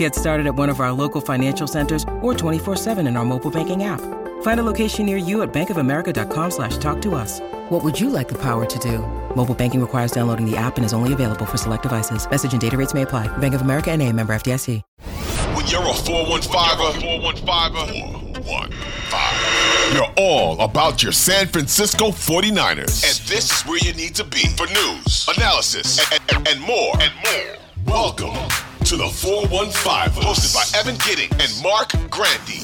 Get started at one of our local financial centers or 24-7 in our mobile banking app. Find a location near you at bankofamerica.com slash talk to us. What would you like the power to do? Mobile banking requires downloading the app and is only available for select devices. Message and data rates may apply. Bank of America and a member FDIC. When you're a 415er, 415er, 415, you're all about your San Francisco 49ers. And this is where you need to be for news, analysis, and, and, and more. And more. Welcome to the 415, hosted by Evan Gidding and Marc Grandi.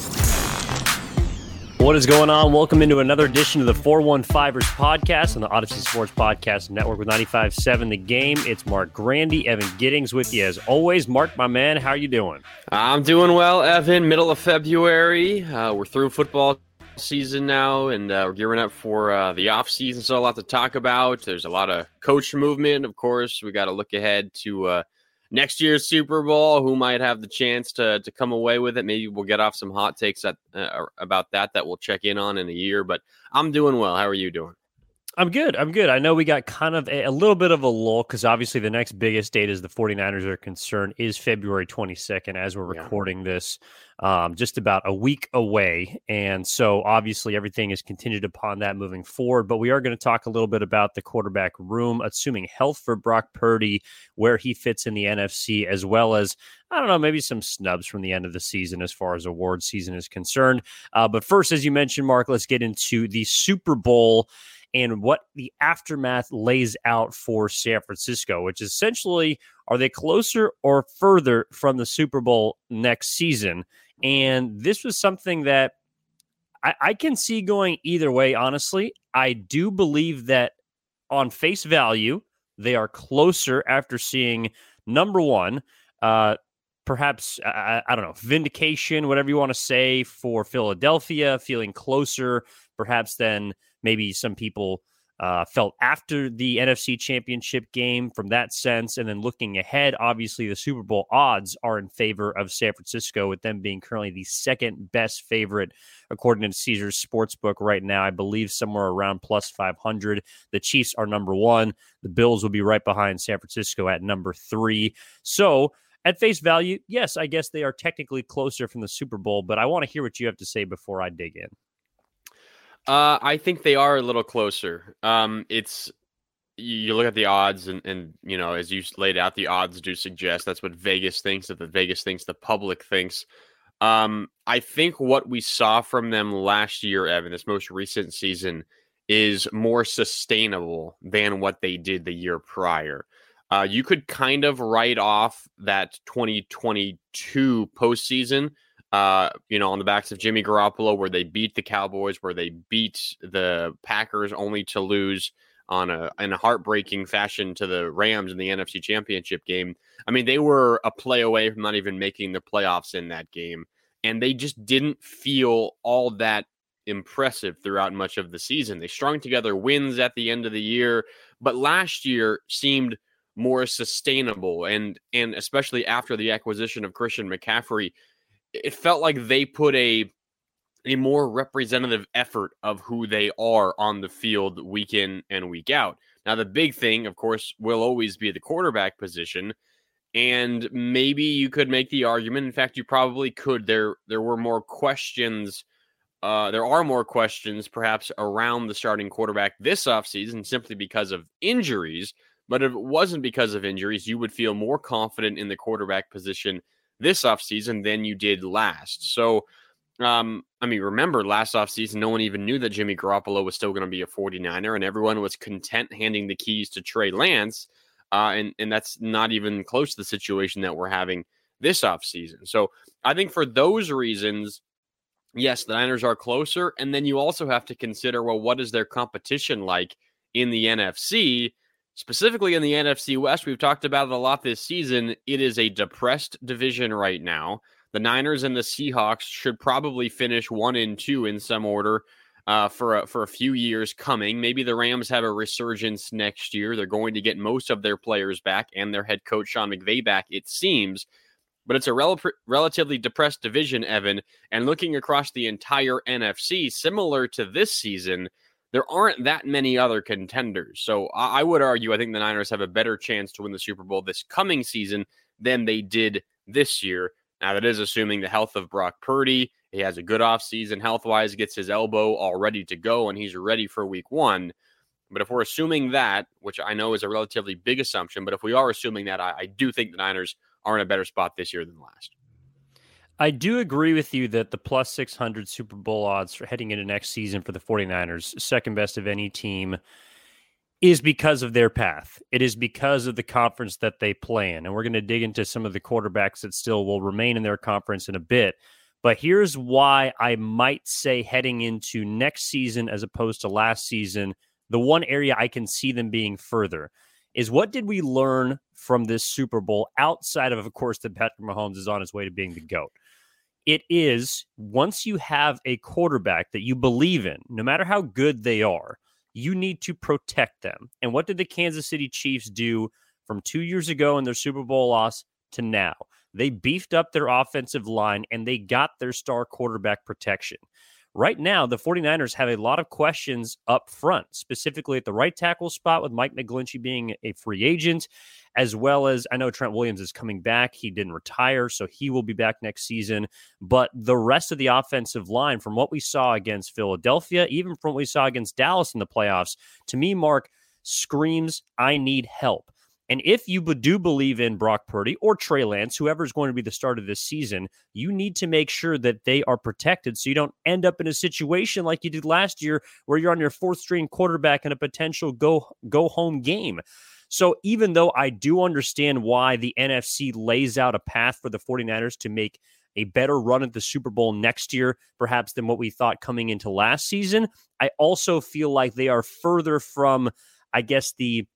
What is going on? Welcome into another edition of the 415ers podcast on the Audacy Sports Podcast Network with 95.7 The Game. It's Marc Grandi, Evan Giddings with you as always. Marc, my man, how are you doing? I'm doing well, Evan. Middle of February. Uh, we're through football season now, and uh, we're gearing up for uh, the off season. So a lot to talk about. There's a lot of coach movement, of course. We got to look ahead to uh, next year's Super Bowl. Who might have the chance to to come away with it? Maybe we'll get off some hot takes at, uh, about that that we'll check in on in a year. But I'm doing well. How are you doing? I'm good. I'm good. I know we got kind of a, a little bit of a lull because obviously the next biggest date as the 49ers are concerned is February 22nd as we're recording yeah. this, um, just about a week away. And so obviously everything is contingent upon that moving forward. But we are going to talk a little bit about the quarterback room, assuming health for Brock Purdy, where he fits in the NFC, as well as I don't know, maybe some snubs from the end of the season as far as award season is concerned. Uh, but first, as you mentioned, Marc, let's get into the Super Bowl and what the aftermath lays out for San Francisco, which essentially are they closer or further from the Super Bowl next season? And this was something that I, I can see going either way, honestly. I do believe that on face value, they are closer after seeing number one, uh, perhaps I, I, don't know vindication whatever you want to say for philadelphia feeling closer perhaps than maybe some people uh, felt after the NFC Championship game from that sense. And then looking ahead, obviously the Super Bowl odds are in favor of San Francisco, with them being currently the second best favorite according to Caesars Sportsbook right now. I believe somewhere around plus 500. The Chiefs are number one. The Bills will be right behind San Francisco at number three. So, at face value, yes, I guess they are technically closer from the Super Bowl, but I want to hear what you have to say before I dig in. Uh, I think they are a little closer. Um, it's you look at the odds, and and you know as you laid out, the odds do suggest that's what Vegas thinks. That the Vegas thinks the public thinks. Um, I think what we saw from them last year, Evan, this most recent season, is more sustainable than what they did the year prior. Uh, you could kind of write off that 2022 postseason uh, you know, on the backs of Jimmy Garoppolo, where they beat the Cowboys, where they beat the Packers only to lose on a in a heartbreaking fashion to the Rams in the NFC Championship game. I mean, they were a play away from not even making the playoffs in that game, and they just didn't feel all that impressive throughout much of the season. They strung together wins at the end of the year, but last year seemed more sustainable and and especially after the acquisition of Christian McCaffrey, it felt like they put a a more representative effort of who they are on the field week in and week out. Now, the big thing, of course, will always be the quarterback position. And maybe you could make the argument. In fact, you probably could. There, there were more questions. Uh, there are more questions, perhaps, around the starting quarterback this offseason simply because of injuries. But if it wasn't because of injuries, you would feel more confident in the quarterback position this offseason than you did last. So, um, I mean, remember last offseason, no one even knew that Jimmy Garoppolo was still going to be a 49er, and everyone was content handing the keys to Trey Lance. Uh, and, and that's not even close to the situation that we're having this offseason. So I think for those reasons, yes, the Niners are closer. And then you also have to consider well, what is their competition like in the NFC? Specifically in the NFC West, we've talked about it a lot this season. It is a depressed division right now. The Niners and the Seahawks should probably finish one and two in some order uh, for a, for a few years coming. Maybe the Rams have a resurgence next year. They're going to get most of their players back and their head coach Sean McVay back. It seems but it's a rel- relatively depressed division, Evan. And looking across the entire NFC, similar to this season, there aren't that many other contenders. So I, I would argue I think the Niners have a better chance to win the Super Bowl this coming season than they did this year. Now, that is assuming the health of Brock Purdy. He has a good offseason health wise, gets his elbow all ready to go, and he's ready for week one. But if we're assuming that, which I know is a relatively big assumption, but if we are assuming that, I, I do think the Niners are in a better spot this year than last. I do agree with you that the plus 600 Super Bowl odds for heading into next season for the 49ers, second best of any team, is because of their path. It is because of the conference that they play in. And we're going to dig into some of the quarterbacks that still will remain in their conference in a bit. But here's why I might say heading into next season as opposed to last season, the one area I can see them being further is what did we learn from this Super Bowl outside of, of course, that Patrick Mahomes is on his way to being the GOAT? It is once you have a quarterback that you believe in, no matter how good they are, you need to protect them. And what did the Kansas City Chiefs do from two years ago in their Super Bowl loss to now? They beefed up their offensive line and they got their star quarterback protection. Right now, the 49ers have a lot of questions up front, specifically at the right tackle spot with Mike McGlinchey being a free agent, as well as I know Trent Williams is coming back. He didn't retire, so he will be back next season. But the rest of the offensive line, from what we saw against Philadelphia, even from what we saw against Dallas in the playoffs, to me, Marc, screams, I need help. And if you do believe in Brock Purdy or Trey Lance, whoever is going to be the start of this season, you need to make sure that they are protected so you don't end up in a situation like you did last year where you're on your fourth string quarterback in a potential go go home game. So even though I do understand why the NFC lays out a path for the 49ers to make a better run at the Super Bowl next year, perhaps than what we thought coming into last season, I also feel like they are further from, I guess, the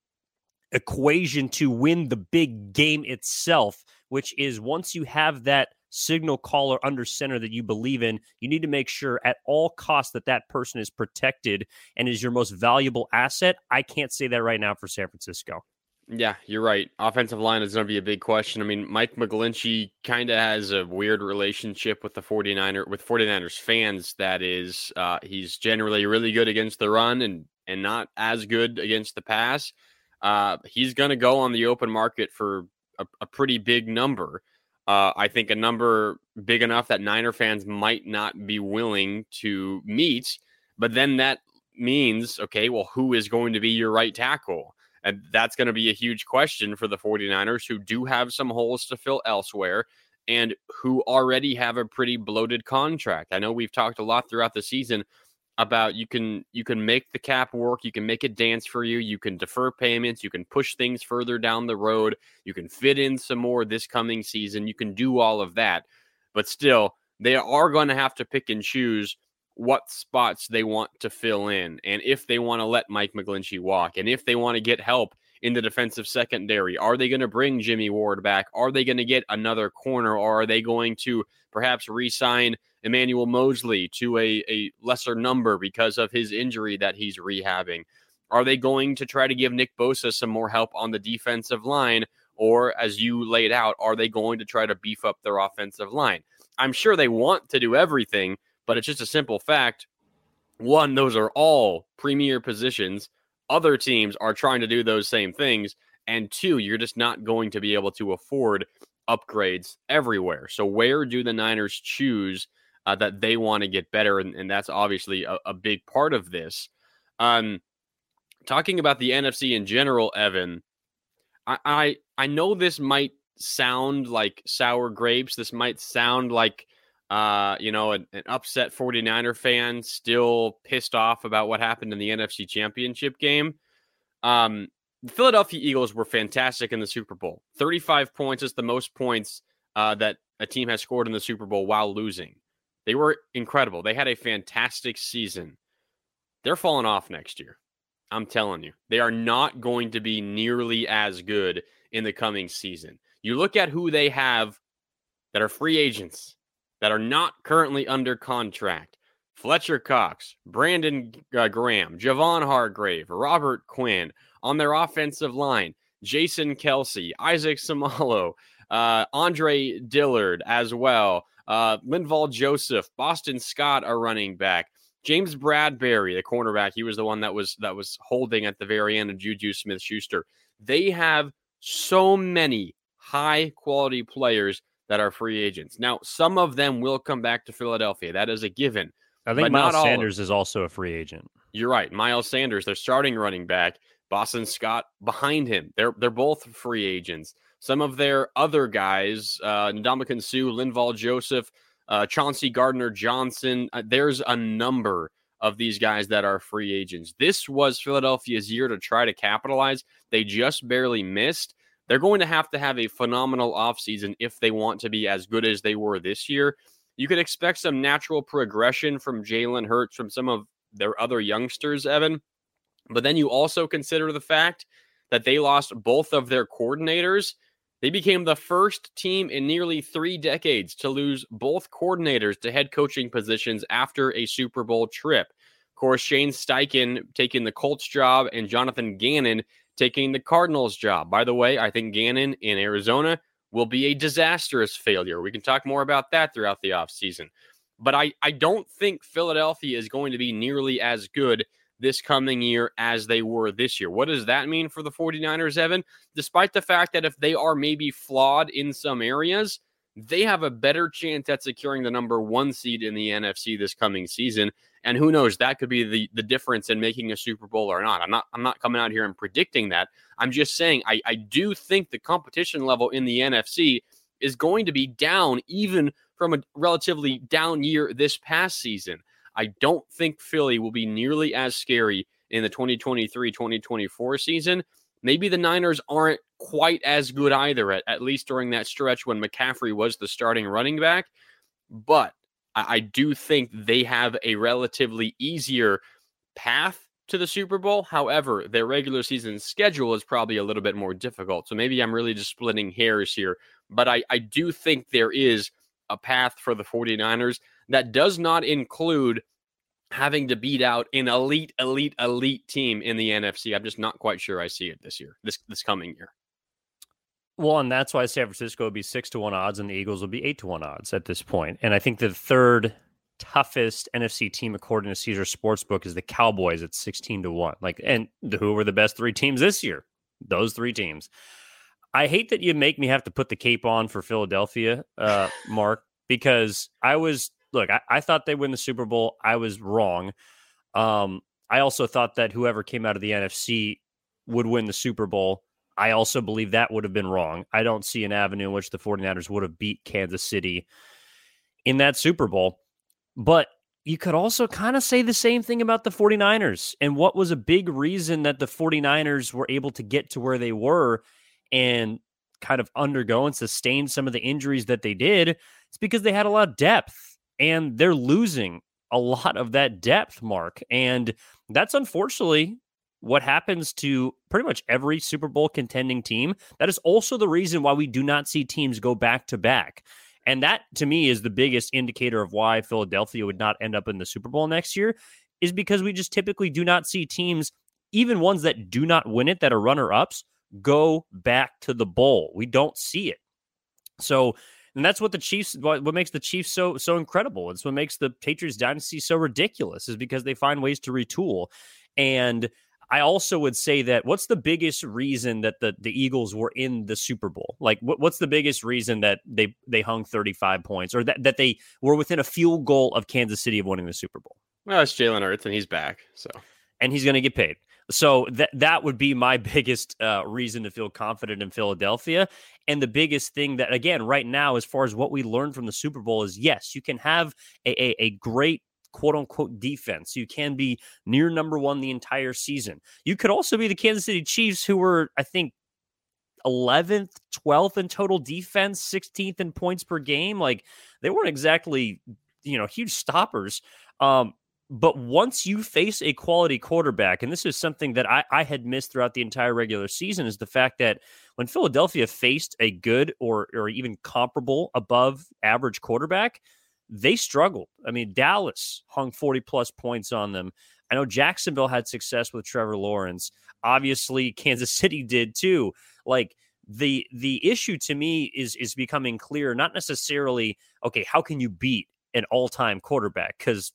equation to win the big game itself, which is once you have that signal caller under center that you believe in, you need to make sure at all costs that that person is protected and is your most valuable asset. I can't say that right now for San Francisco. Yeah, you're right. Offensive line is going to be a big question. I mean, Mike McGlinchey kind of has a weird relationship with the 49er with 49ers fans that is uh, he's generally really good against the run and and not as good against the pass uh, he's going to go on the open market for a, a pretty big number. Uh, I think a number big enough that Niner fans might not be willing to meet. But then that means, okay, well, who is going to be your right tackle? And that's going to be a huge question for the 49ers, who do have some holes to fill elsewhere and who already have a pretty bloated contract. I know we've talked a lot throughout the season about you can you can make the cap work you can make it dance for you you can defer payments you can push things further down the road you can fit in some more this coming season you can do all of that. But still they are going to have to pick and choose what spots they want to fill in. And if they want to let Mike McGlinchey walk and if they want to get help in the defensive secondary are they going to bring Jimmy Ward back are they going to get another corner or are they going to perhaps re-sign Emmanuel Moseley to a, a lesser number because of his injury that he's rehabbing? Are they going to try to give Nick Bosa some more help on the defensive line? Or, as you laid out, are they going to try to beef up their offensive line? I'm sure they want to do everything, but it's just a simple fact. One, those are all premier positions. Other teams are trying to do those same things. And two, you're just not going to be able to afford upgrades everywhere. So, where do the Niners choose uh, that they want to get better, and, and that's obviously a, a, big part of this. Um, talking about the NFC in general, Evan, I, I I know this might sound like sour grapes. This might sound like uh, you know, an, an, upset 49er fan still pissed off about what happened in the NFC Championship game. Um, the Philadelphia Eagles were fantastic in the Super Bowl. 35 points is the most points uh, that a team has scored in the Super Bowl while losing. They were incredible. They had a fantastic season. They're falling off next year. I'm telling you, they are not going to be nearly as good in the coming season. You look at who they have that are free agents that are not currently under contract. Fletcher Cox, Brandon uh, Graham, Javon Hargrave, Robert Quinn on their offensive line, Jason Kelce, Isaac Seumalo, uh, Andre Dillard as well, uh, Linval Joseph, Boston Scott are running back. James Bradberry, the cornerback, he was the one that was that was holding at the very end of Juju Smith Schuster. They have so many high quality players that are free agents. Now, some of them will come back to Philadelphia. That is a given. I think Miles Sanders is also a free agent. You're right. Miles Sanders, they're starting running back. Boston Scott behind him. They're they're both free agents. Some of their other guys, uh, Ndamukong Suh, Linval Joseph, uh, Chauncey Gardner Johnson. Uh, there's a number of these guys that are free agents. This was Philadelphia's year to try to capitalize. They just barely missed. They're going to have to have a phenomenal offseason if they want to be as good as they were this year. You could expect some natural progression from Jalen Hurts, from some of their other youngsters, Evan. But then you also consider the fact that they lost both of their coordinators. They became the first team in nearly three decades to lose both coordinators to head coaching positions after a Super Bowl trip. Of course, Shane Steichen taking the Colts job and Jonathan Gannon taking the Cardinals job. By the way, I think Gannon in Arizona will be a disastrous failure. We can talk more about that throughout the offseason. But I, I don't think Philadelphia is going to be nearly as good this coming year as they were this year. What does that mean for the 49ers, Evan? Despite the fact that if they are maybe flawed in some areas, they have a better chance at securing the number one seed in the NFC this coming season. And who knows, that could be the, the difference in making a Super Bowl or not. I'm not I'm not coming out here and predicting that. I'm just saying I, I do think the competition level in the NFC is going to be down even from a relatively down year this past season. I don't think Philly will be nearly as scary in the 2023 2024 season. Maybe the Niners aren't quite as good either, at, at least during that stretch when McCaffrey was the starting running back. But I, I do think they have a relatively easier path to the Super Bowl. However, their regular season schedule is probably a little bit more difficult. So maybe I'm really just splitting hairs here. But I, I do think there is a path for the 49ers that does not include having to beat out an elite, elite, elite team in the NFC. I'm just not quite sure I see it this year, this this coming year. Well, and that's why San Francisco would be six to one odds, and the Eagles would be eight to one odds at this point. And I think the third toughest NFC team, according to Caesars Sportsbook, is the Cowboys at sixteen to one. Like, and who were the best three teams this year? Those three teams. I hate that you make me have to put the cape on for Philadelphia, uh, Marc, because I was look, I, I thought they win the Super Bowl. I was wrong. Um, I also thought that whoever came out of the NFC would win the Super Bowl. I also believe that would have been wrong. I don't see an avenue in which the 49ers would have beat Kansas City in that Super Bowl. But you could also kind of say the same thing about the 49ers and what was a big reason that the 49ers were able to get to where they were and kind of undergo and sustain some of the injuries that they did. It's because they had a lot of depth and they're losing a lot of that depth, Marc. And that's unfortunately what happens to pretty much every Super Bowl contending team. That is also the reason why we do not see teams go back to back. And that to me is the biggest indicator of why Philadelphia would not end up in the Super Bowl next year, is because we just typically do not see teams, even ones that do not win it, that are runner ups, go back to the bowl. We don't see it. So and that's what the Chiefs what, what makes the Chiefs so so incredible. It's what makes the Patriots dynasty so ridiculous is because they find ways to retool. And I also would say that what's the biggest reason that the the Eagles were in the Super Bowl? Like what, what's the biggest reason that they they hung 35 points or that, that they were within a field goal of Kansas City of winning the Super Bowl? Well, it's Jalen Hurts and he's back. So and he's going to get paid. So that that would be my biggest uh, reason to feel confident in Philadelphia. And the biggest thing that, again, right now, as far as what we learned from the Super Bowl is, yes, you can have a, a, a great quote unquote defense. You can be near number one the entire season. You could also be the Kansas City Chiefs, who were, I think, 11th, 12th in total defense, 16th in points per game. Like they weren't exactly, you know, huge stoppers. Um, but once you face a quality quarterback, and this is something that I, I had missed throughout the entire regular season, is the fact that when Philadelphia faced a good or or even comparable above average quarterback, they struggled. I mean, Dallas hung 40 plus points on them. I know Jacksonville had success with Trevor Lawrence. Obviously, Kansas City did too. Like the the issue to me is is becoming clear, not necessarily, okay, how can you beat an all-time quarterback? Because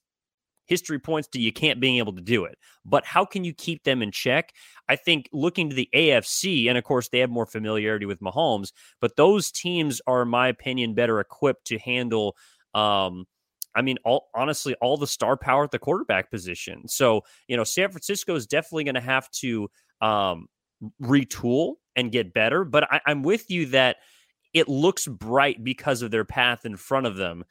history points to you can't being able to do it. But how can you keep them in check? I think looking to the AFC, and of course they have more familiarity with Mahomes, but those teams are, in my opinion, better equipped to handle. Um, I mean, all, honestly, all the star power at the quarterback position. So, you know, San Francisco is definitely going to have to um, retool and get better. But I, I'm with you that it looks bright because of their path in front of them.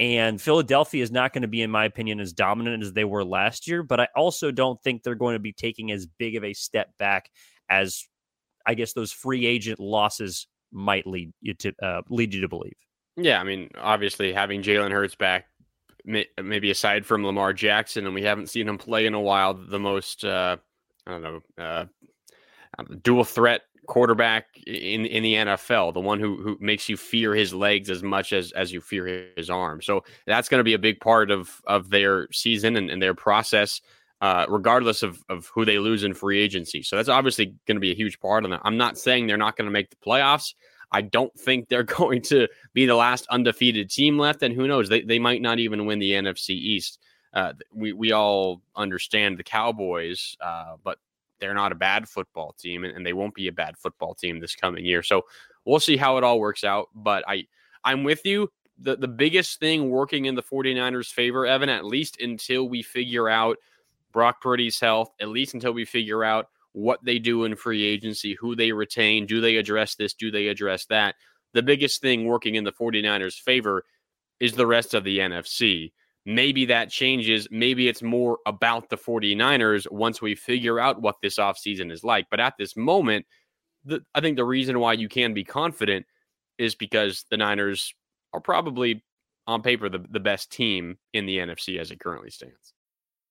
And Philadelphia is not going to be, in my opinion, as dominant as they were last year. But I also don't think they're going to be taking as big of a step back as I guess those free agent losses might lead you to uh, lead you to believe. Yeah, I mean, obviously having Jalen Hurts back, maybe aside from Lamar Jackson, and we haven't seen him play in a while, the most uh, I don't know uh, dual threat quarterback in in the NFL, the one who who makes you fear his legs as much as as you fear his arm. So that's going to be a big part of of their season and, and their process, uh, regardless of of who they lose in free agency. So that's obviously going to be a huge part of that. I'm not saying they're not going to make the playoffs. I don't think they're going to be the last undefeated team left, and who knows? They they might not even win the NFC East. Uh, we we all understand the Cowboys, uh, but they're not a bad football team and, and they won't be a bad football team this coming year. So we'll see how it all works out. But I I'm with you. The the biggest thing working in the 49ers favor, Evan, at least until we figure out Brock Purdy's health, at least until we figure out what they do in free agency, who they retain, do they address this, do they address that? The biggest thing working in the 49ers favor is the rest of the NFC. Maybe that changes. Maybe it's more about the 49ers once we figure out what this offseason is like. But at this moment, the, I think the reason why you can be confident is because the Niners are probably on paper the, the best team in the NFC as it currently stands.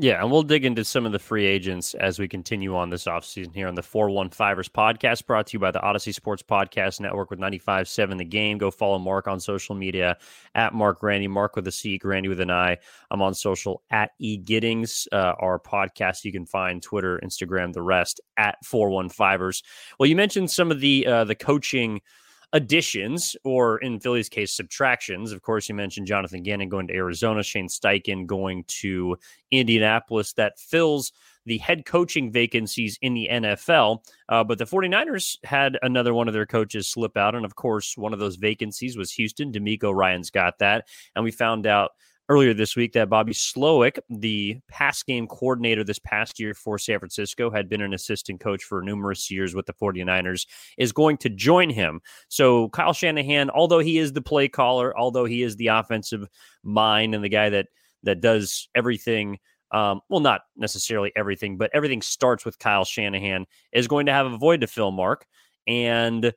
Yeah, and we'll dig into some of the free agents as we continue on this offseason here on the 415ers podcast, brought to you by the Audacy Sports Podcast Network with 95.7 The Game. Go follow Marc on social media at Marc Grandi, Marc with a C, Grandi with an I. I'm on social at E Giddings. Uh, our podcast, you can find Twitter, Instagram, the rest at 415ers. Well, you mentioned some of the uh, the coaching – additions, or in Philly's case, subtractions. Of course, you mentioned Jonathan Gannon going to Arizona, Shane Steichen going to Indianapolis. That fills the head coaching vacancies in the NFL. Uh, but the 49ers had another one of their coaches slip out. And of course, one of those vacancies was Houston. DeMeco Ryans got that. And we found out earlier this week that Bobby Slowik, the pass game coordinator this past year for San Francisco, had been an assistant coach for numerous years with the 49ers, is going to join him. So Kyle Shanahan, although he is the play caller, although he is the offensive mind and the guy that that does everything um, well, not necessarily everything, but everything starts with Kyle Shanahan, is going to have a void to fill, Marc. And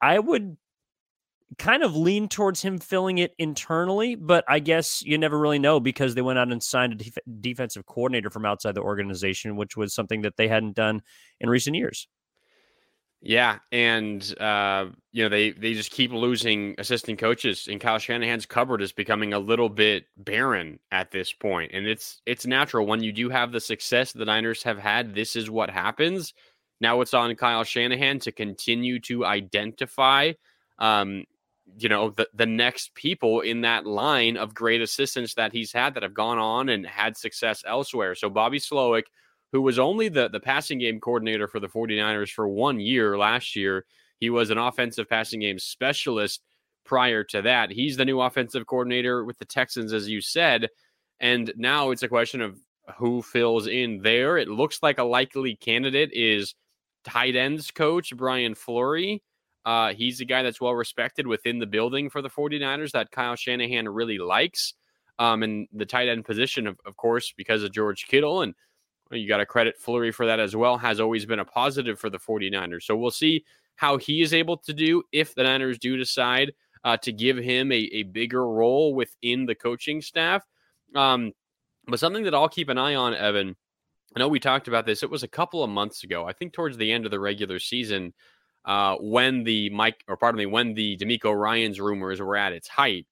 I would kind of lean towards him filling it internally, but I guess you never really know because they went out and signed a def- defensive coordinator from outside the organization, which was something that they hadn't done in recent years. Yeah, and uh, you know they they just keep losing assistant coaches, and Kyle Shanahan's cupboard is becoming a little bit barren at this point, and it's it's natural when you do have the success the Niners have had. This is what happens. Now it's on Kyle Shanahan to continue to identify um, you know the the next people in that line of great assistants that he's had that have gone on and had success elsewhere. So Bobby Slowik, who was only the the passing game coordinator for the 49ers for 1 year last year, he was an offensive passing game specialist prior to that. He's the new offensive coordinator with the Texans as you said. And now it's a question of who fills in there. It looks like a likely candidate is tight ends coach Brian Fleury. Uh, he's a guy that's well respected within the building for the 49ers that Kyle Shanahan really likes. Um, and the tight end position, of, of course, because of George Kittle. And you got to credit Fleury for that as well, has always been a positive for the 49ers. So we'll see how he is able to do if the Niners do decide uh, to give him a, a bigger role within the coaching staff. Um, but something that I'll keep an eye on, Evan. I know we talked about this. It was a couple of months ago. I think towards the end of the regular season, uh, when the Mike, or pardon me, when the DeMeco Ryans rumors were at its height,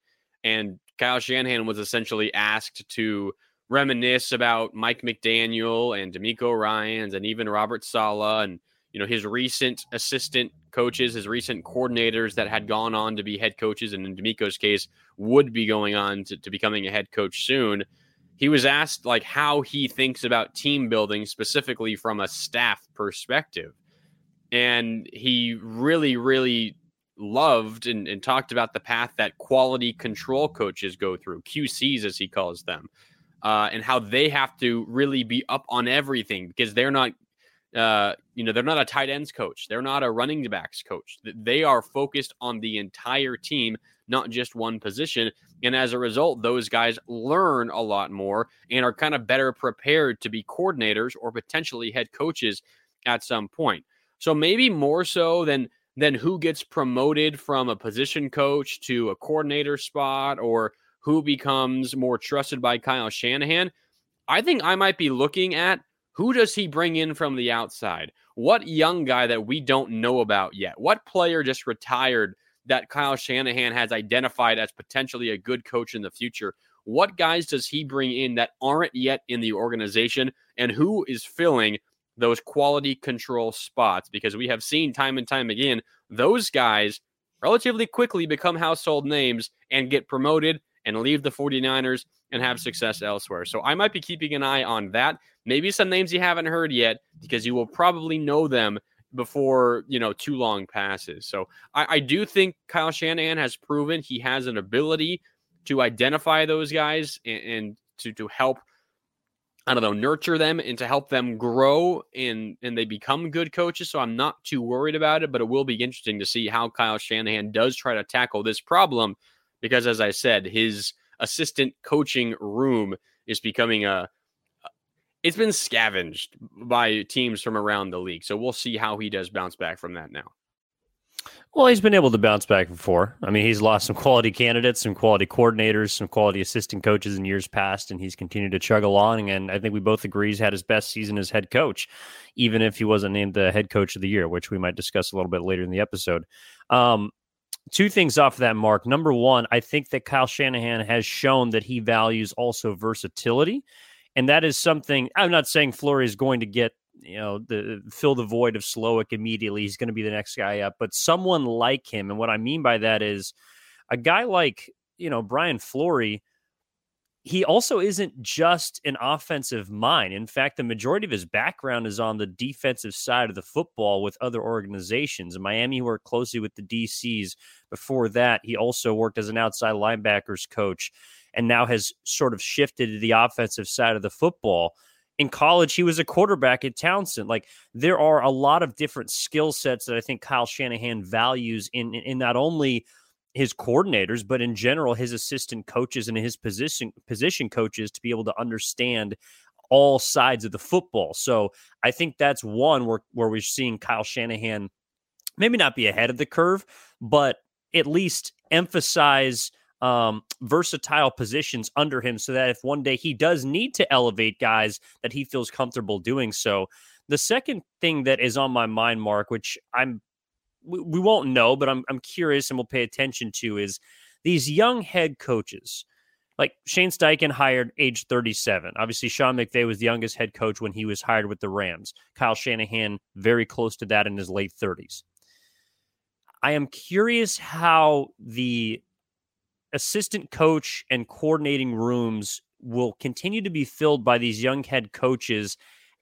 and Kyle Shanahan was essentially asked to reminisce about Mike McDaniel and DeMeco Ryans and even Robert Saleh and you know his recent assistant coaches, his recent coordinators that had gone on to be head coaches, and in DeMeco's case, would be going on to, to becoming a head coach soon. He was asked like how he thinks about team building specifically from a staff perspective and he really really loved and, and, talked about the path that quality control coaches go through qcs as he calls them uh, and how they have to really be up on everything because they're not uh, you know they're not a tight ends coach they're not a running backs coach they are focused on the entire team not just one position. And as a result, those guys learn a lot more and are kind of better prepared to be coordinators or potentially head coaches at some point. So maybe more so than than who gets promoted from a position coach to a coordinator spot or who becomes more trusted by Kyle Shanahan. I think I might be looking at who does he bring in from the outside? What young guy that we don't know about yet? What player just retired that Kyle Shanahan has identified as potentially a good coach in the future. What guys does he bring in that aren't yet in the organization, and who is filling those quality control spots? Because we have seen time and time again, those guys relatively quickly become household names and get promoted and leave the 49ers and have success elsewhere. So I might be keeping an eye on that. Maybe some names you haven't heard yet because you will probably know them before you know too long passes. So I, I do think Kyle Shanahan has proven he has an ability to identify those guys and, and to to help I don't know, nurture them and to help them grow and and they become good coaches. So I'm not too worried about it, but it will be interesting to see how Kyle Shanahan does try to tackle this problem because as I said, his assistant coaching room is becoming a it's been scavenged by teams from around the league. So we'll see how he does bounce back from that now. Well, he's been able to bounce back before. I mean, he's lost some quality candidates, some quality coordinators, some quality assistant coaches in years past, and he's continued to chug along. And I think we both agree he's had his best season as head coach, even if he wasn't named the head coach of the year, which we might discuss a little bit later in the episode. Um, two things off of that, Marc. Number one, I think that Kyle Shanahan has shown that he values also versatility and that is something I'm not saying Fleury is going to get you know the fill the void of Slowik immediately. He's going to be the next guy up, but someone like him, and what I mean by that is a guy like you know Brian Fleury. He also isn't just an offensive mind. In fact, the majority of his background is on the defensive side of the football with other organizations. In Miami, worked closely with the DCs. Before that, he also worked as an outside linebackers coach and now has sort of shifted to the offensive side of the football. In college, he was a quarterback at Townsend. Like there are a lot of different skill sets that I think Kyle Shanahan values in, in, in not only his coordinators, but in general his assistant coaches and his position position coaches to be able to understand all sides of the football. So I think that's one where where we're seeing Kyle Shanahan maybe not be ahead of the curve, but at least emphasize um, versatile positions under him so that if one day he does need to elevate guys, that he feels comfortable doing so. The second thing that is on my mind, Marc, which I'm we, we won't know, but I'm I'm curious and we'll pay attention to is these young head coaches. Like Shane Steichen hired age 37. Obviously, Sean McVay was the youngest head coach when he was hired with the Rams. Kyle Shanahan, very close to that in his late 30s. I am curious how the assistant coach and coordinating rooms will continue to be filled by these young head coaches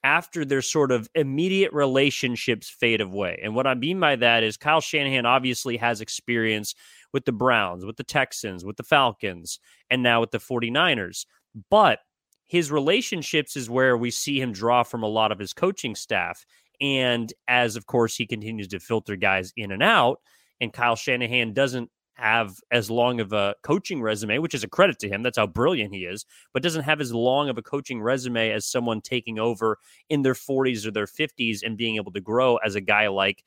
after their sort of immediate relationships fade away. And what I mean by that is Kyle Shanahan obviously has experience with the Browns, with the Texans, with the Falcons, and now with the 49ers. But his relationships is where we see him draw from a lot of his coaching staff. And as, of course, he continues to filter guys in and out, and Kyle Shanahan doesn't have as long of a coaching resume, which is a credit to him. That's how brilliant he is, but doesn't have as long of a coaching resume as someone taking over in their 40s or their 50s and being able to grow as a guy like,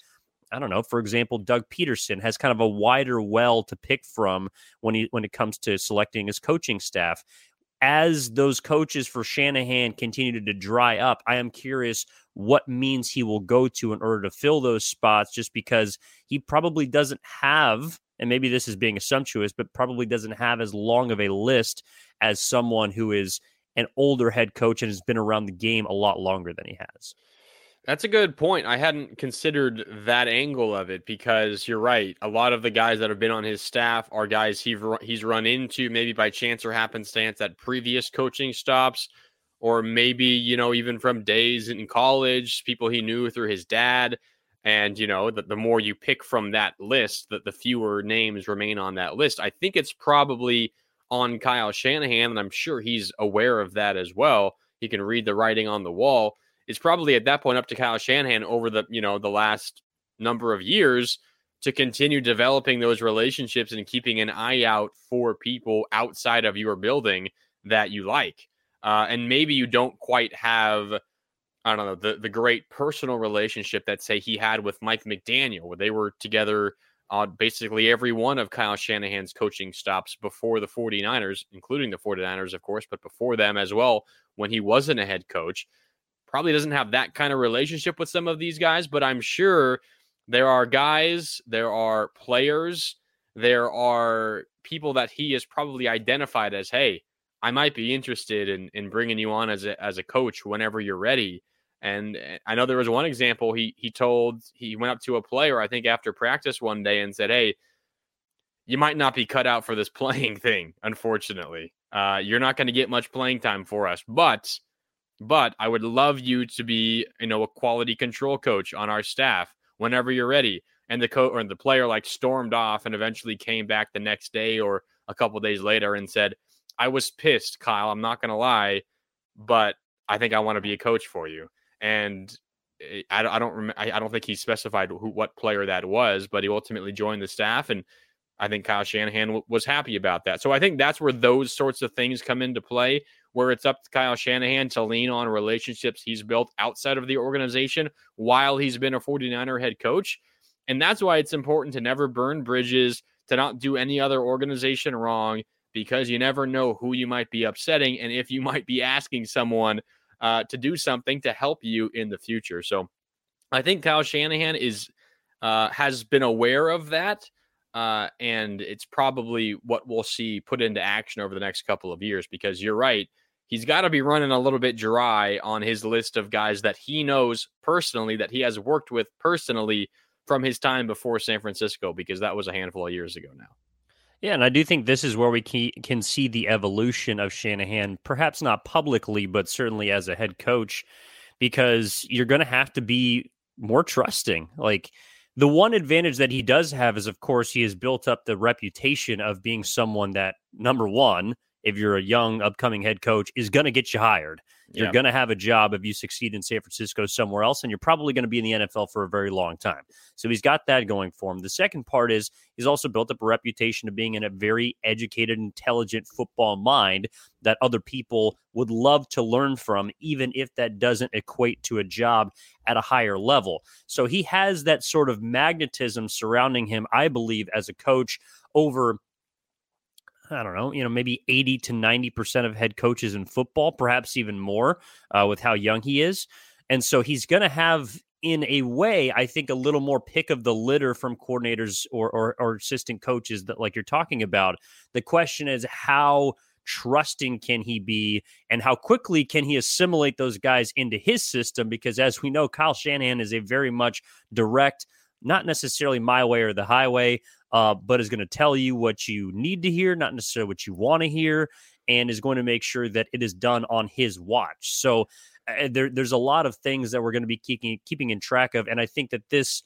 I don't know, for example, Doug Pederson has kind of a wider well to pick from when he when it comes to selecting his coaching staff. As those coaches for Shanahan continue to dry up, I am curious what means he will go to in order to fill those spots just because he probably doesn't have and maybe this is being assumptuous, but probably doesn't have as long of a list as someone who is an older head coach and has been around the game a lot longer than he has. That's a good point. I hadn't considered that angle of it because you're right. A lot of the guys that have been on his staff are guys he he's run into maybe by chance or happenstance at previous coaching stops, or maybe you know even from days in college, people he knew through his dad. And, you know, the, the more you pick from that list, that the fewer names remain on that list. I think it's probably on Kyle Shanahan, and I'm sure he's aware of that as well. He can read the writing on the wall. It's probably at that point up to Kyle Shanahan over the, you know, the last number of years to continue developing those relationships and keeping an eye out for people outside of your building that you like. Uh, and maybe you don't quite have I don't know, the, the great personal relationship that, say, he had with Mike McDaniel, where they were together on basically every one of Kyle Shanahan's coaching stops before the 49ers, including the 49ers, of course, but before them as well, when he wasn't a head coach. Probably doesn't have that kind of relationship with some of these guys, but I'm sure there are guys, there are players, there are people that he is probably identified as, hey, I might be interested in, in bringing you on as a, as a coach whenever you're ready. And eh, I know there was one example he he told he went up to a player I think after practice one day and said, "Hey, you might not be cut out for this playing thing. Unfortunately, uh, you're not going to get much playing time for us, but." But I would love you to be, you know, a quality control coach on our staff whenever you're ready. And the coach or the player like stormed off and eventually came back the next day or a couple days later and said, "I was pissed, Kyle. I'm not going to lie, but I think I want to be a coach for you." And eh, I, I don't rem- I, I don't think he specified who what player that was, but he ultimately joined the staff, and I think Kyle Shanahan w- was happy about that. So I think that's where those sorts of things come into play, where it's up to Kyle Shanahan to lean on relationships he's built outside of the organization while he's been a 49er head coach. And that's why it's important to never burn bridges, to not do any other organization wrong, because you never know who you might be upsetting and if you might be asking someone uh, to do something to help you in the future. So I think Kyle Shanahan is uh, has been aware of that. Uh, and it's probably what we'll see put into action over the next couple of years because you're right. He's got to be running a little bit dry on his list of guys that he knows personally, that he has worked with personally from his time before San Francisco, because that was a handful of years ago now. Yeah, and I do think this is where we can see the evolution of Shanahan, perhaps not publicly, but certainly as a head coach, because you're going to have to be more trusting. Like the one advantage that he does have is, of course, he has built up the reputation of being someone that, number one, if you're a young upcoming head coach, is going to get you hired. You're yeah. going to have a job if you succeed in San Francisco somewhere else, and you're probably going to be in the NFL for a very long time. So he's got that going for him. The second part is he's also built up a reputation of being in a very educated, intelligent football mind that other people would love to learn from, even if that doesn't equate to a job at a higher level. So he has that sort of magnetism surrounding him, I believe, as a coach over I don't know, you know, maybe 80 to 90% of head coaches in football, perhaps even more uh, with how young he is. And so he's going to have, in a way, I think a little more pick of the litter from coordinators or, or, or assistant coaches that, like you're talking about. The question is, how trusting can he be and how quickly can he assimilate those guys into his system? Because as we know, Kyle Shanahan is a very much direct, not necessarily my way or the highway, uh, but is going to tell you what you need to hear, not necessarily what you want to hear, and is going to make sure that it is done on his watch. So uh, there, there's a lot of things that we're going to be keeping keeping in track of, and I think that this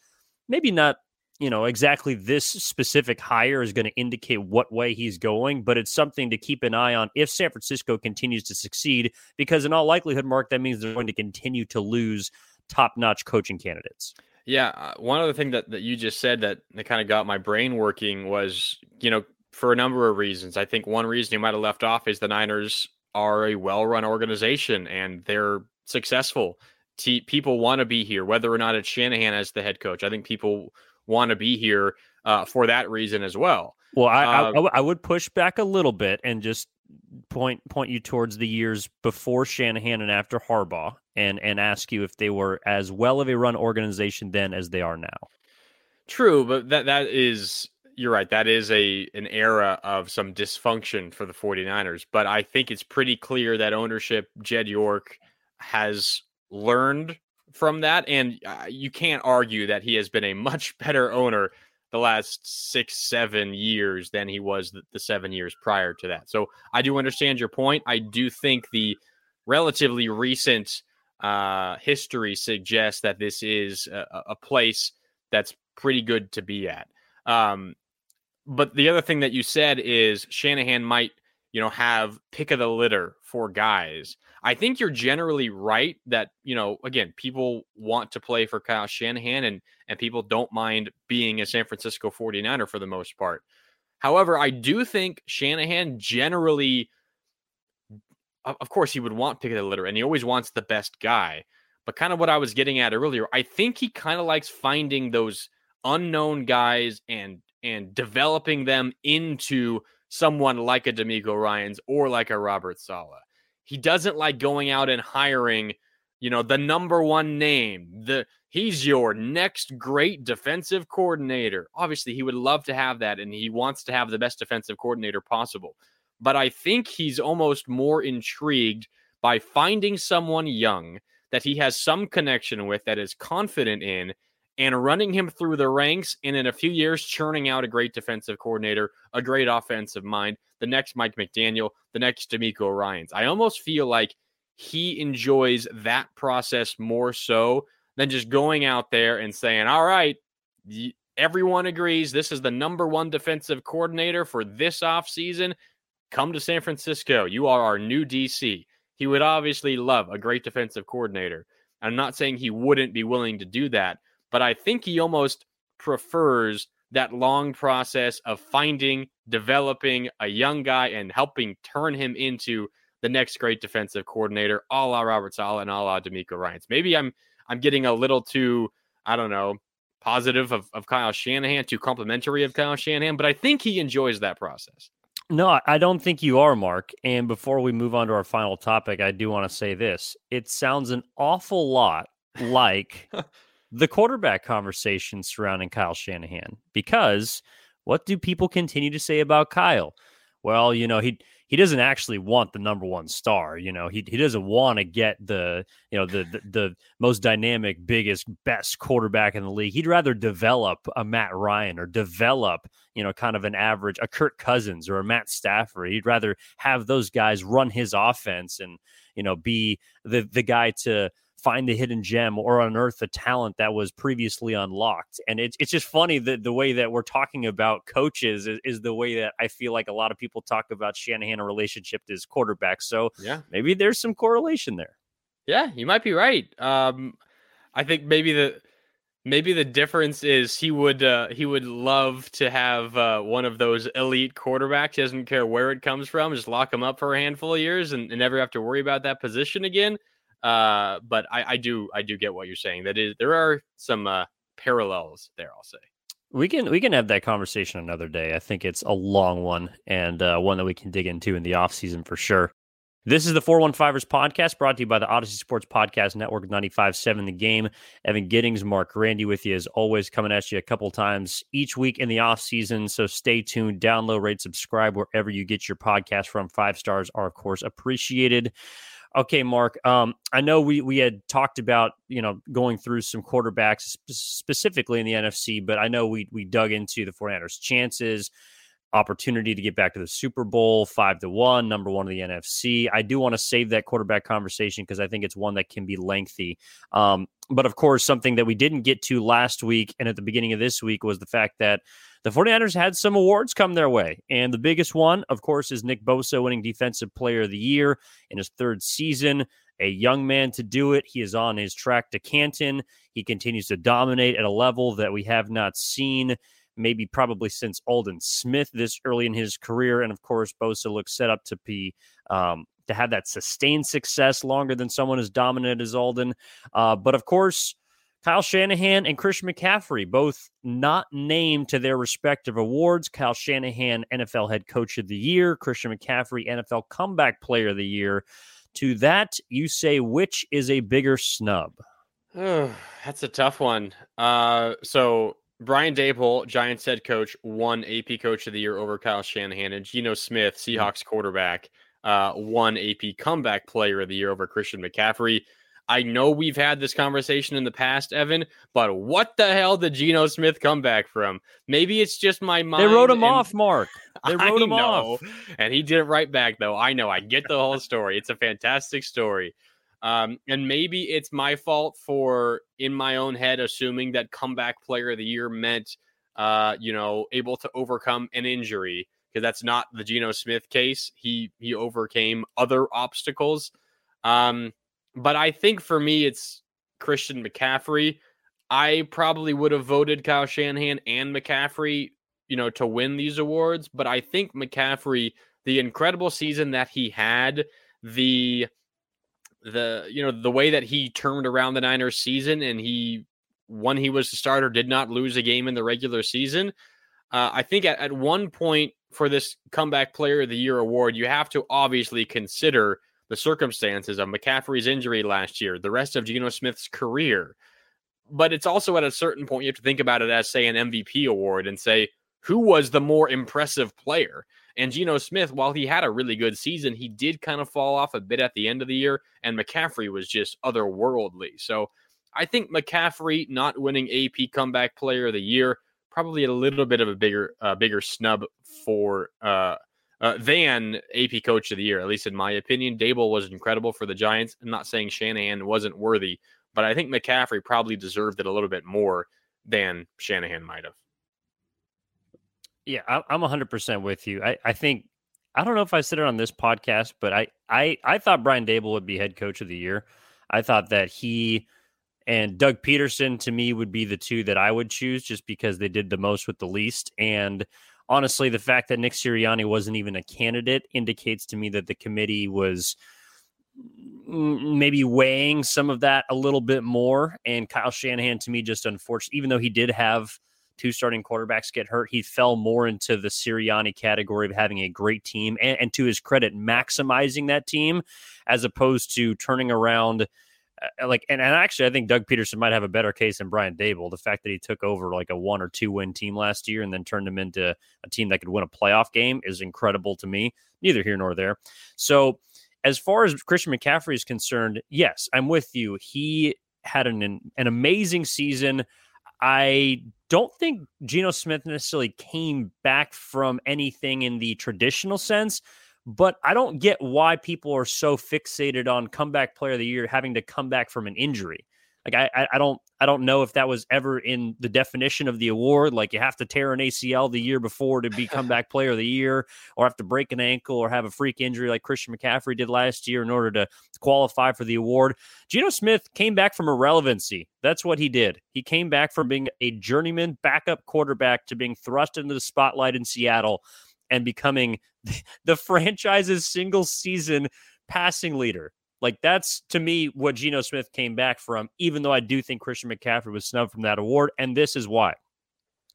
maybe not you know exactly this specific hire is going to indicate what way he's going, but it's something to keep an eye on if San Francisco continues to succeed, because in all likelihood, Marc, that means they're going to continue to lose top notch coaching candidates. Yeah, uh, one other thing that, that you just said that, that kind of got my brain working was, you know, for a number of reasons. I think one reason you might have left off is the Niners are a well run organization and they're successful. T- people want to be here, whether or not it's Shanahan as the head coach. I think people want to be here uh, for that reason as well. Well, I, uh, I, I would push back a little bit and just point point you towards the years before Shanahan and after Harbaugh, and and ask you if they were as well of a run organization then as they are now. True, but that that is you're right. That is a an era of some dysfunction for the 49ers, but I think it's pretty clear that ownership Jed York has learned from that and uh, you can't argue that he has been a much better owner the last 6 7 years than he was the, the 7 years prior to that. So I do understand your point. I do think the relatively recent uh, history suggests that this is a, a place that's pretty good to be at. Um, but the other thing that you said is Shanahan might, you know, have pick of the litter for guys. I think you're generally right that, you know, again, people want to play for Kyle Shanahan and and people don't mind being a San Francisco 49er for the most part. However, I do think Shanahan generally of course he would want pick of the litter and he always wants the best guy. But kind of what I was getting at earlier, I think he kind of likes finding those unknown guys and and developing them into someone like a DeMeco Ryans or like a Robert Saleh. He doesn't like going out and hiring, you know, the number one name. The he's your next great defensive coordinator. Obviously, he would love to have that and he wants to have the best defensive coordinator possible. But I think he's almost more intrigued by finding someone young that he has some connection with that is confident in and running him through the ranks and in a few years churning out a great defensive coordinator, a great offensive mind, the next Mike McDaniel, the next DeMeco Ryans. I almost feel like he enjoys that process more so than just going out there and saying, all right, everyone agrees this is the number one defensive coordinator for this offseason. Come to San Francisco. You are our new DC. He would obviously love a great defensive coordinator. I'm not saying he wouldn't be willing to do that, but I think he almost prefers that long process of finding, developing a young guy and helping turn him into the next great defensive coordinator, a la Robert Saleh and a la DeMeco Ryans. Maybe I'm I'm getting a little too, I don't know, positive of, of Kyle Shanahan, too complimentary of Kyle Shanahan, but I think he enjoys that process. No, I don't think you are, Marc. And before we move on to our final topic, I do want to say this. It sounds an awful lot like the quarterback conversation surrounding Kyle Shanahan because what do people continue to say about Kyle? Well, you know, he he doesn't actually want the number one star. You know, he he doesn't want to get the you know the, the, the most dynamic, biggest, best quarterback in the league. He'd rather develop a Matt Ryan or develop you know kind of an average a Kirk Cousins or a Matt Stafford. He'd rather have those guys run his offense and you know be the the guy to find the hidden gem or unearth the talent that was previously unlocked. And it's it's just funny that the way that we're talking about coaches is, is, the way that I feel like a lot of people talk about Shanahan relationship to his quarterback. So yeah, maybe there's some correlation there. Yeah, you might be right. Um, I think maybe the maybe the difference is he would uh, he would love to have uh, one of those elite quarterbacks. He doesn't care where it comes from, just lock him up for a handful of years and, and never have to worry about that position again. Uh, but I, I do I do get what you're saying. That is there are some uh, parallels there. I'll say. We can we can have that conversation another day. I think it's a long one and uh, one that we can dig into in the off season for sure. This is the 415ers podcast brought to you by the Audacy Sports Podcast Network 95.7 The Game. Evan Giddings, Marc Grandi with you as always, coming at you a couple times each week in the off season. So stay tuned, download, rate, subscribe wherever you get your podcast from. Five stars are, of course, appreciated. Okay, Marc. Um, I know we we had talked about you know going through some quarterbacks specifically in the NFC, but I know we we dug into the 49ers chances. Opportunity to get back to the Super Bowl, five to one, number one of the NFC. I do want to save that quarterback conversation because I think it's one that can be lengthy. Um, but of course, something that we didn't get to last week and at the beginning of this week was the fact that the 49ers had some awards come their way. And the biggest one, of course, is Nick Bosa winning Defensive Player of the Year in his third season. A young man to do it. He is on his track to Canton. He continues to dominate at a level that we have not seen maybe probably since Aldon Smith this early in his career. And of course, Bosa looks set up to be um, to have that sustained success longer than someone as dominant as Aldon. Uh, but of course, Kyle Shanahan and Christian McCaffrey, both not named to their respective awards. Kyle Shanahan, NFL Head Coach of the Year, Christian McCaffrey, NFL Comeback Player of the Year. To that, you say which is a bigger snub? Oh, that's a tough one. Uh, so Brian Daboll, Giants head coach, won AP Coach of the Year over Kyle Shanahan, and Geno Smith, mm. Seahawks quarterback, uh, won AP Comeback Player of the Year over Christian McCaffrey. I know we've had this conversation in the past, Evan, but what the hell did Geno Smith come back from? Maybe it's just my mind. They wrote him and, off, Marc. They wrote I him know, off. And he did it right back, though. I know. I get the whole story. It's a fantastic story. Um, and maybe it's my fault for in my own head assuming that comeback player of the year meant, uh, you know, able to overcome an injury because that's not the Geno Smith case. He he overcame other obstacles. Um, but I think for me, it's Christian McCaffrey. I probably would have voted Kyle Shanahan and McCaffrey, you know, to win these awards. But I think McCaffrey, the incredible season that he had, the the you know the way that he turned around the Niners season and he when he was the starter did not lose a game in the regular season. Uh, I think at, at one point for this comeback player of the year award, you have to obviously consider the circumstances of McCaffrey's injury last year, the rest of Geno Smith's career. But it's also at a certain point you have to think about it as say an MVP award and say who was the more impressive player. And Geno Smith, while he had a really good season, he did kind of fall off a bit at the end of the year, and McCaffrey was just otherworldly. So I think McCaffrey not winning AP Comeback Player of the Year probably a little bit of a bigger uh, bigger snub for uh, uh, than AP Coach of the Year, at least in my opinion. Daboll was incredible for the Giants. I'm not saying Shanahan wasn't worthy, but I think McCaffrey probably deserved it a little bit more than Shanahan might have. Yeah, I'm 100% with you. I, I think, I don't know if I said it on this podcast, but I, I, I thought Brian Daboll would be head coach of the year. I thought that he and Doug Pederson to me would be the two that I would choose just because they did the most with the least. And honestly, the fact that Nick Sirianni wasn't even a candidate indicates to me that the committee was maybe weighing some of that a little bit more. And Kyle Shanahan, to me, just unfortunate, even though he did have two starting quarterbacks get hurt, he fell more into the Sirianni category of having a great team and, and to his credit, maximizing that team as opposed to turning around. Uh, like and, and actually, I think Doug Pederson might have a better case than Brian Daboll. The fact that he took over like a one or two win team last year and then turned them into a team that could win a playoff game is incredible to me. Neither here nor there. So, as far as Christian McCaffrey is concerned, yes, I'm with you. He had an an amazing season. I don't think Geno Smith necessarily came back from anything in the traditional sense, but I don't get why people are so fixated on comeback player of the year having to come back from an injury. Like I, I don't I don't know if that was ever in the definition of the award. Like you have to tear an ACL the year before to be comeback player of the year, or have to break an ankle or have a freak injury like Christian McCaffrey did last year in order to qualify for the award. Geno Smith came back from irrelevancy. That's what he did. He came back from being a journeyman backup quarterback to being thrust into the spotlight in Seattle and becoming the franchise's single season passing leader. Like that's to me what Geno Smith came back from, even though I do think Christian McCaffrey was snubbed from that award. And this is why.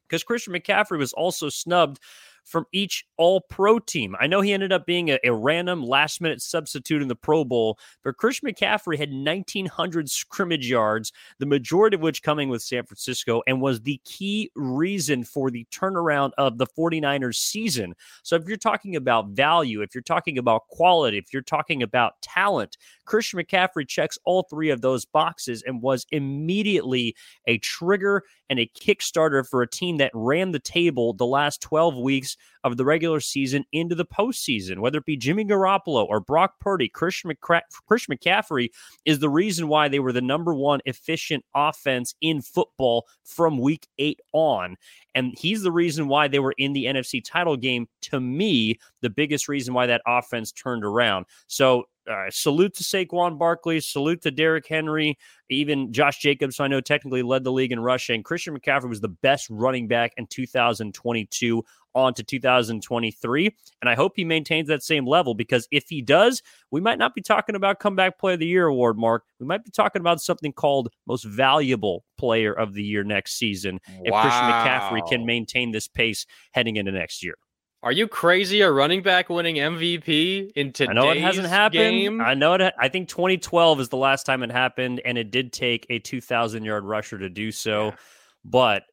Because Christian McCaffrey was also snubbed from each all pro team. I know he ended up being a, a, random last minute substitute in the Pro Bowl, but Christian McCaffrey had 1,900 scrimmage yards, the majority of which coming with San Francisco, and was the key reason for the turnaround of the 49ers season. So if you're talking about value, if you're talking about quality, if you're talking about talent, Christian McCaffrey checks all three of those boxes and was immediately a trigger and a kickstarter for a team that ran the table the last 12 weeks of the regular season into the postseason, whether it be Jimmy Garoppolo or Brock Purdy, Christian, McCra- Christian McCaffrey is the reason why they were the number one efficient offense in football from week eight on. And he's the reason why they were in the NFC title game. To me, the biggest reason why that offense turned around. So uh, salute to Saquon Barkley, salute to Derrick Henry, even Josh Jacobs, I know technically led the league in rushing. Christian McCaffrey was the best running back in 2022 on to 2023. And I hope he maintains that same level because if he does, we might not be talking about comeback player of the year award, Marc. We might be talking about something called most valuable player of the year next season if. Christian McCaffrey can maintain this pace heading into next year. Are you crazy? A running back winning MVP in today's I know it hasn't happened. Game? I know it. I think 2012 is the last time it happened, and it did take a 2,000 yard rusher to do so. Yeah. But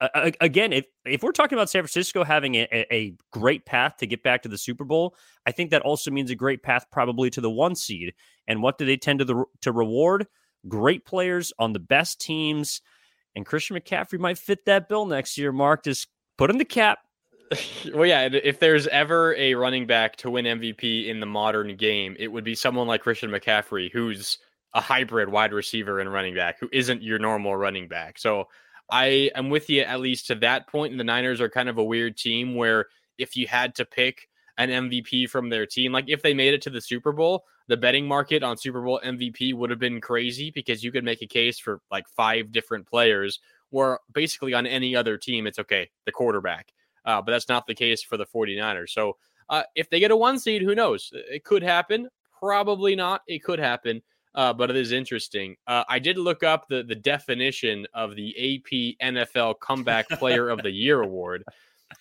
uh, again, if if we're talking about San Francisco having a, a, great path to get back to the Super Bowl, I think that also means a great path probably to the one seed. And what do they tend to the, to reward? Great players on the best teams, and Christian McCaffrey might fit that bill next year. Marc, just put in the cap, well, yeah. If there's ever a running back to win MVP in the modern game, it would be someone like Christian McCaffrey, who's a hybrid wide receiver and running back, who isn't your normal running back. So I am with you at least to that point. And the Niners are kind of a weird team where if you had to pick an MVP from their team, like if they made it to the Super Bowl, the betting market on Super Bowl MVP would have been crazy because you could make a case for like five different players. Where basically on any other team, it's okay, the quarterback uh, but that's not the case for the 49ers. So uh, if they get a one seed, who knows? It could happen. Probably not. It could happen. Uh, but it is interesting. Uh, I did look up the, the definition of the AP NFL Comeback Player of the Year award.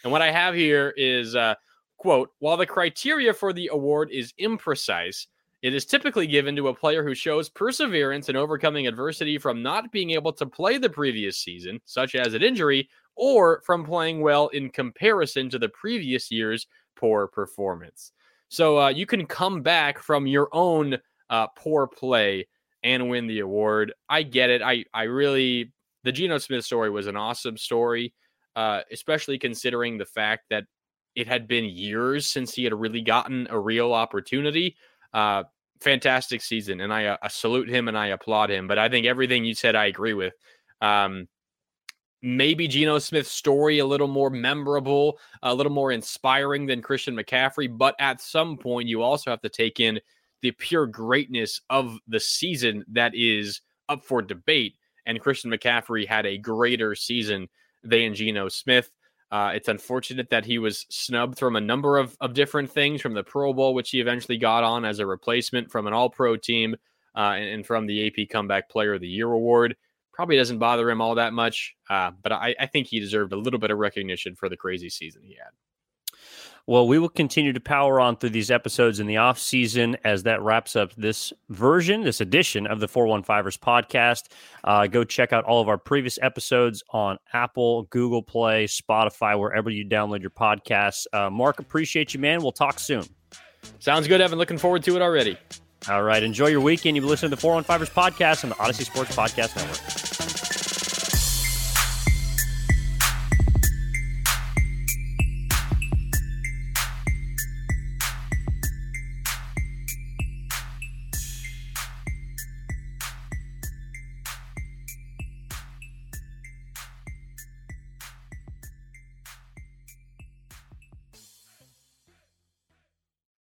And what I have here is uh, quote, while the criteria for the award is imprecise, it is typically given to a player who shows perseverance in overcoming adversity from not being able to play the previous season, such as an injury, or from playing well in comparison to the previous year's poor performance. So uh, you can come back from your own uh, poor play and win the award. I get it. I I really the Geno Smith story was an awesome story, uh, especially considering the fact that it had been years since he had really gotten a real opportunity. Uh, fantastic season, and I, uh, salute him and I applaud him. But I think everything you said, I agree with. Um, maybe Geno Smith's story a little more memorable, a little more inspiring than Christian McCaffrey. But at some point, you also have to take in the pure greatness of the season that is up for debate. And Christian McCaffrey had a greater season than Geno Smith. Uh, it's unfortunate that he was snubbed from a number of, of different things from the Pro Bowl, which he eventually got on as a replacement from an all pro team uh, and, and, from the AP Comeback Player of the Year award probably doesn't bother him all that much. Uh, but I, I think he deserved a little bit of recognition for the crazy season he had. Well, we will continue to power on through these episodes in the off season as that wraps up this version, this edition of the 415ers podcast. Uh, go check out all of our previous episodes on Apple, Google Play, Spotify, wherever you download your podcasts. Uh, Marc, appreciate you, man. We'll talk soon. Sounds good, Evan. Looking forward to it already. All right. Enjoy your weekend. You've been listening to the 415ers podcast on the Audacy Sports Podcast Network.